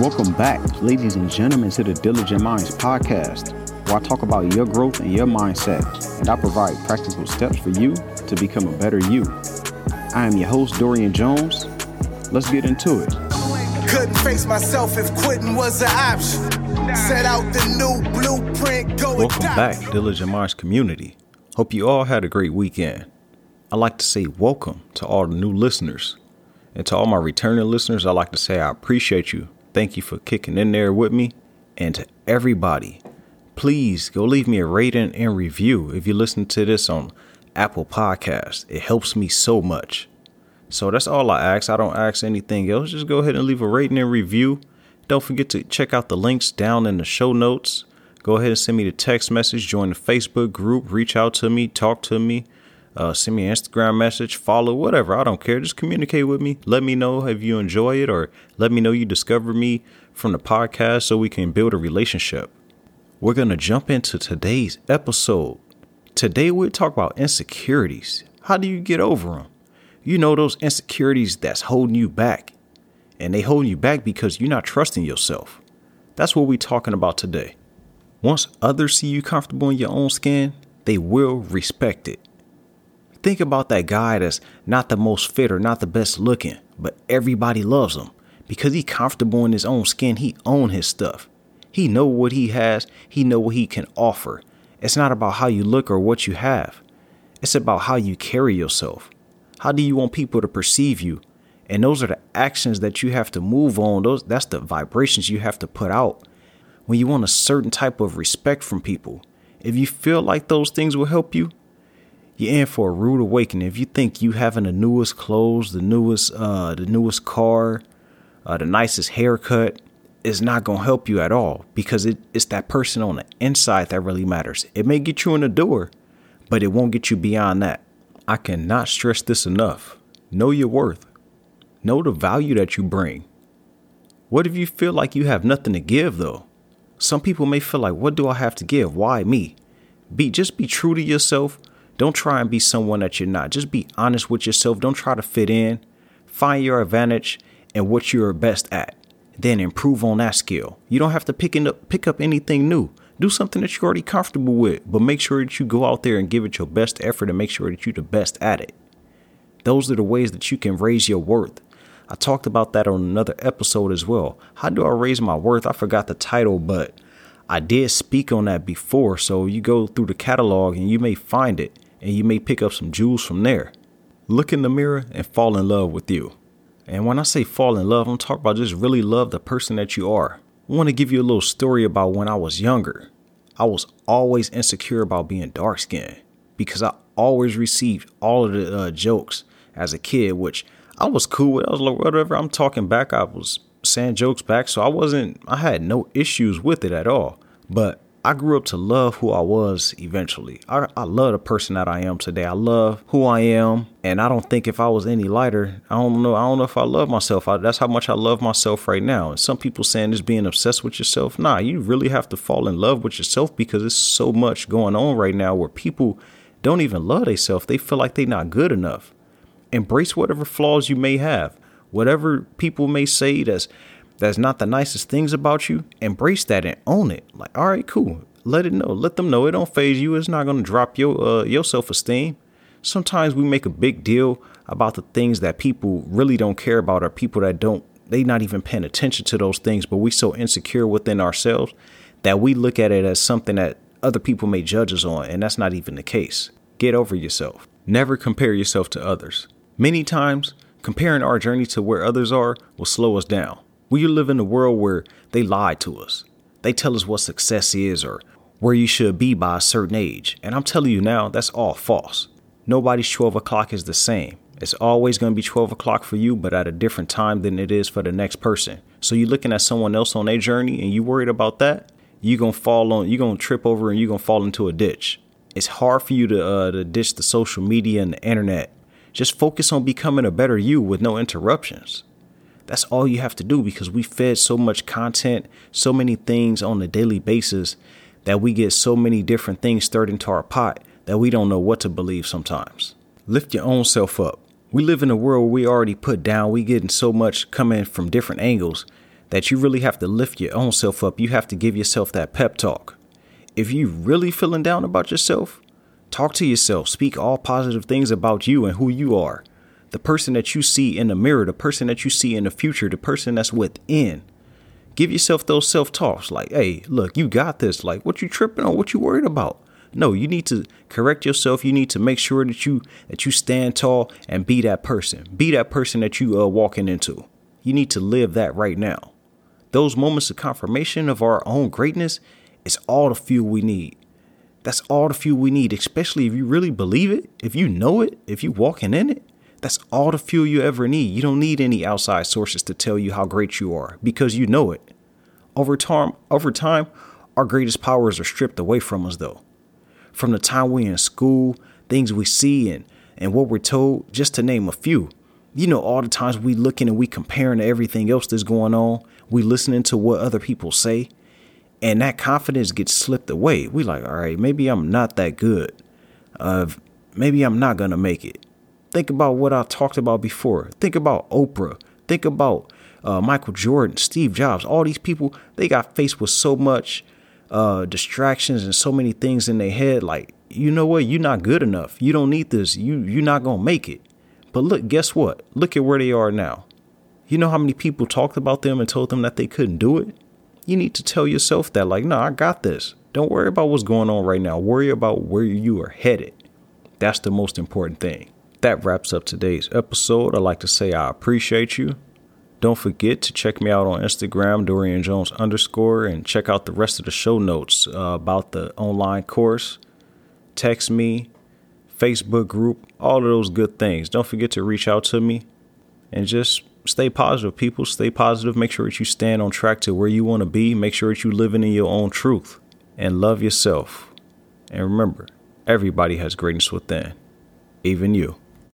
Welcome back, ladies and gentlemen, to the Diligent Minds podcast, where I talk about your growth and your mindset, and I provide practical steps for you to become a better you. I am your host, Dorian Jones. Let's get into it. Couldn't face myself if quitting was an option. Set out the new blueprint, go Welcome back, Diligent Minds community. Hope you all had a great weekend. I'd like to say welcome to all the new listeners. And to all my returning listeners, I'd like to say I appreciate you Thank you for kicking in there with me. And to everybody, please go leave me a rating and review if you listen to this on Apple Podcasts. It helps me so much. So that's all I ask. I don't ask anything else. Just go ahead and leave a rating and review. Don't forget to check out the links down in the show notes. Go ahead and send me the text message, join the Facebook group, reach out to me, talk to me uh, send me an Instagram message, follow, whatever. I don't care. Just communicate with me. Let me know if you enjoy it or let me know you discover me from the podcast so we can build a relationship. We're going to jump into today's episode. Today, we'll talk about insecurities. How do you get over them? You know, those insecurities that's holding you back. And they holding you back because you're not trusting yourself. That's what we're talking about today. Once others see you comfortable in your own skin, they will respect it. Think about that guy that's not the most fit or not the best looking, but everybody loves him because he comfortable in his own skin. He own his stuff. He know what he has. He know what he can offer. It's not about how you look or what you have. It's about how you carry yourself. How do you want people to perceive you? And those are the actions that you have to move on. Those that's the vibrations you have to put out when you want a certain type of respect from people. If you feel like those things will help you, you're in for a rude awakening. If you think you having the newest clothes, the newest, uh, the newest car, uh, the nicest haircut, is not gonna help you at all because it, it's that person on the inside that really matters. It may get you in the door, but it won't get you beyond that. I cannot stress this enough. Know your worth. Know the value that you bring. What if you feel like you have nothing to give though? Some people may feel like, what do I have to give? Why me? Be just be true to yourself don't try and be someone that you're not. Just be honest with yourself. Don't try to fit in. Find your advantage and what you're best at. Then improve on that skill. You don't have to pick up pick up anything new. Do something that you're already comfortable with, but make sure that you go out there and give it your best effort and make sure that you're the best at it. Those are the ways that you can raise your worth. I talked about that on another episode as well. How do I raise my worth? I forgot the title, but I did speak on that before. So you go through the catalog and you may find it and you may pick up some jewels from there. Look in the mirror and fall in love with you. And when I say fall in love, I'm talking about just really love the person that you are. I want to give you a little story about when I was younger. I was always insecure about being dark skinned because I always received all of the uh, jokes as a kid, which I was cool with. I was like, whatever, I'm talking back. I was saying jokes back. So I wasn't, I had no issues with it at all. But I grew up to love who I was eventually. I, I love the person that I am today. I love who I am. And I don't think if I was any lighter, I don't know. I don't know if I love myself. I, that's how much I love myself right now. And some people saying this being obsessed with yourself. Nah, you really have to fall in love with yourself because there's so much going on right now where people don't even love themselves. They feel like they're not good enough. Embrace whatever flaws you may have. Whatever people may say that's that's not the nicest things about you, embrace that and own it. Like, all right, cool. Let it know. Let them know it don't faze you. It's not gonna drop your uh, your self esteem. Sometimes we make a big deal about the things that people really don't care about, or people that don't they not even paying attention to those things. But we so insecure within ourselves that we look at it as something that other people may judge us on, and that's not even the case. Get over yourself. Never compare yourself to others. Many times, comparing our journey to where others are will slow us down. We live in a world where they lie to us. They tell us what success is or where you should be by a certain age. And I'm telling you now, that's all false. Nobody's 12 o'clock is the same. It's always going to be 12 o'clock for you, but at a different time than it is for the next person. So you're looking at someone else on their journey and you worried about that, you're going to fall on, you're going to trip over and you're going to fall into a ditch. It's hard for you to, uh, to ditch the social media and the internet. Just focus on becoming a better you with no interruptions. That's all you have to do because we fed so much content, so many things on a daily basis that we get so many different things stirred into our pot that we don't know what to believe sometimes. Lift your own self up. We live in a world we already put down. We getting so much coming from different angles that you really have to lift your own self up. You have to give yourself that pep talk. If you really feeling down about yourself, talk to yourself. Speak all positive things about you and who you are. The person that you see in the mirror, the person that you see in the future, the person that's within. Give yourself those self talks like, hey, look, you got this. Like, what you tripping on? What you worried about? No, you need to correct yourself. You need to make sure that you that you stand tall and be that person. Be that person that you are uh, walking into. You need to live that right now. Those moments of confirmation of our own greatness is all the fuel we need. That's all the fuel we need, especially if you really believe it, if you know it, if you walking in it. That's all the fuel you ever need. You don't need any outside sources to tell you how great you are because you know it. Over time, over time, our greatest powers are stripped away from us though. From the time we're in school, things we see and, and what we're told, just to name a few. You know, all the times we looking and we comparing to everything else that's going on, we listening to what other people say, and that confidence gets slipped away. We like, all right, maybe I'm not that good. Uh, maybe I'm not gonna make it. Think about what I talked about before. Think about Oprah. Think about uh, Michael Jordan, Steve Jobs. All these people, they got faced with so much uh, distractions and so many things in their head. Like, you know what? You're not good enough. You don't need this. You you're not gonna make it. But look, guess what? Look at where they are now. You know how many people talked about them and told them that they couldn't do it? You need to tell yourself that, like, no, I got this. Don't worry about what's going on right now. Worry about where you are headed. That's the most important thing that wraps up today's episode. I'd like to say I appreciate you. Don't forget to check me out on Instagram, Dorian Jones underscore, and check out the rest of the show notes uh, about the online course. Text me, Facebook group, all of those good things. Don't forget to reach out to me and just stay positive, people. Stay positive. Make sure that you stand on track to where you want to be. Make sure that you're living in your own truth and love yourself. And remember, everybody has greatness within, even you.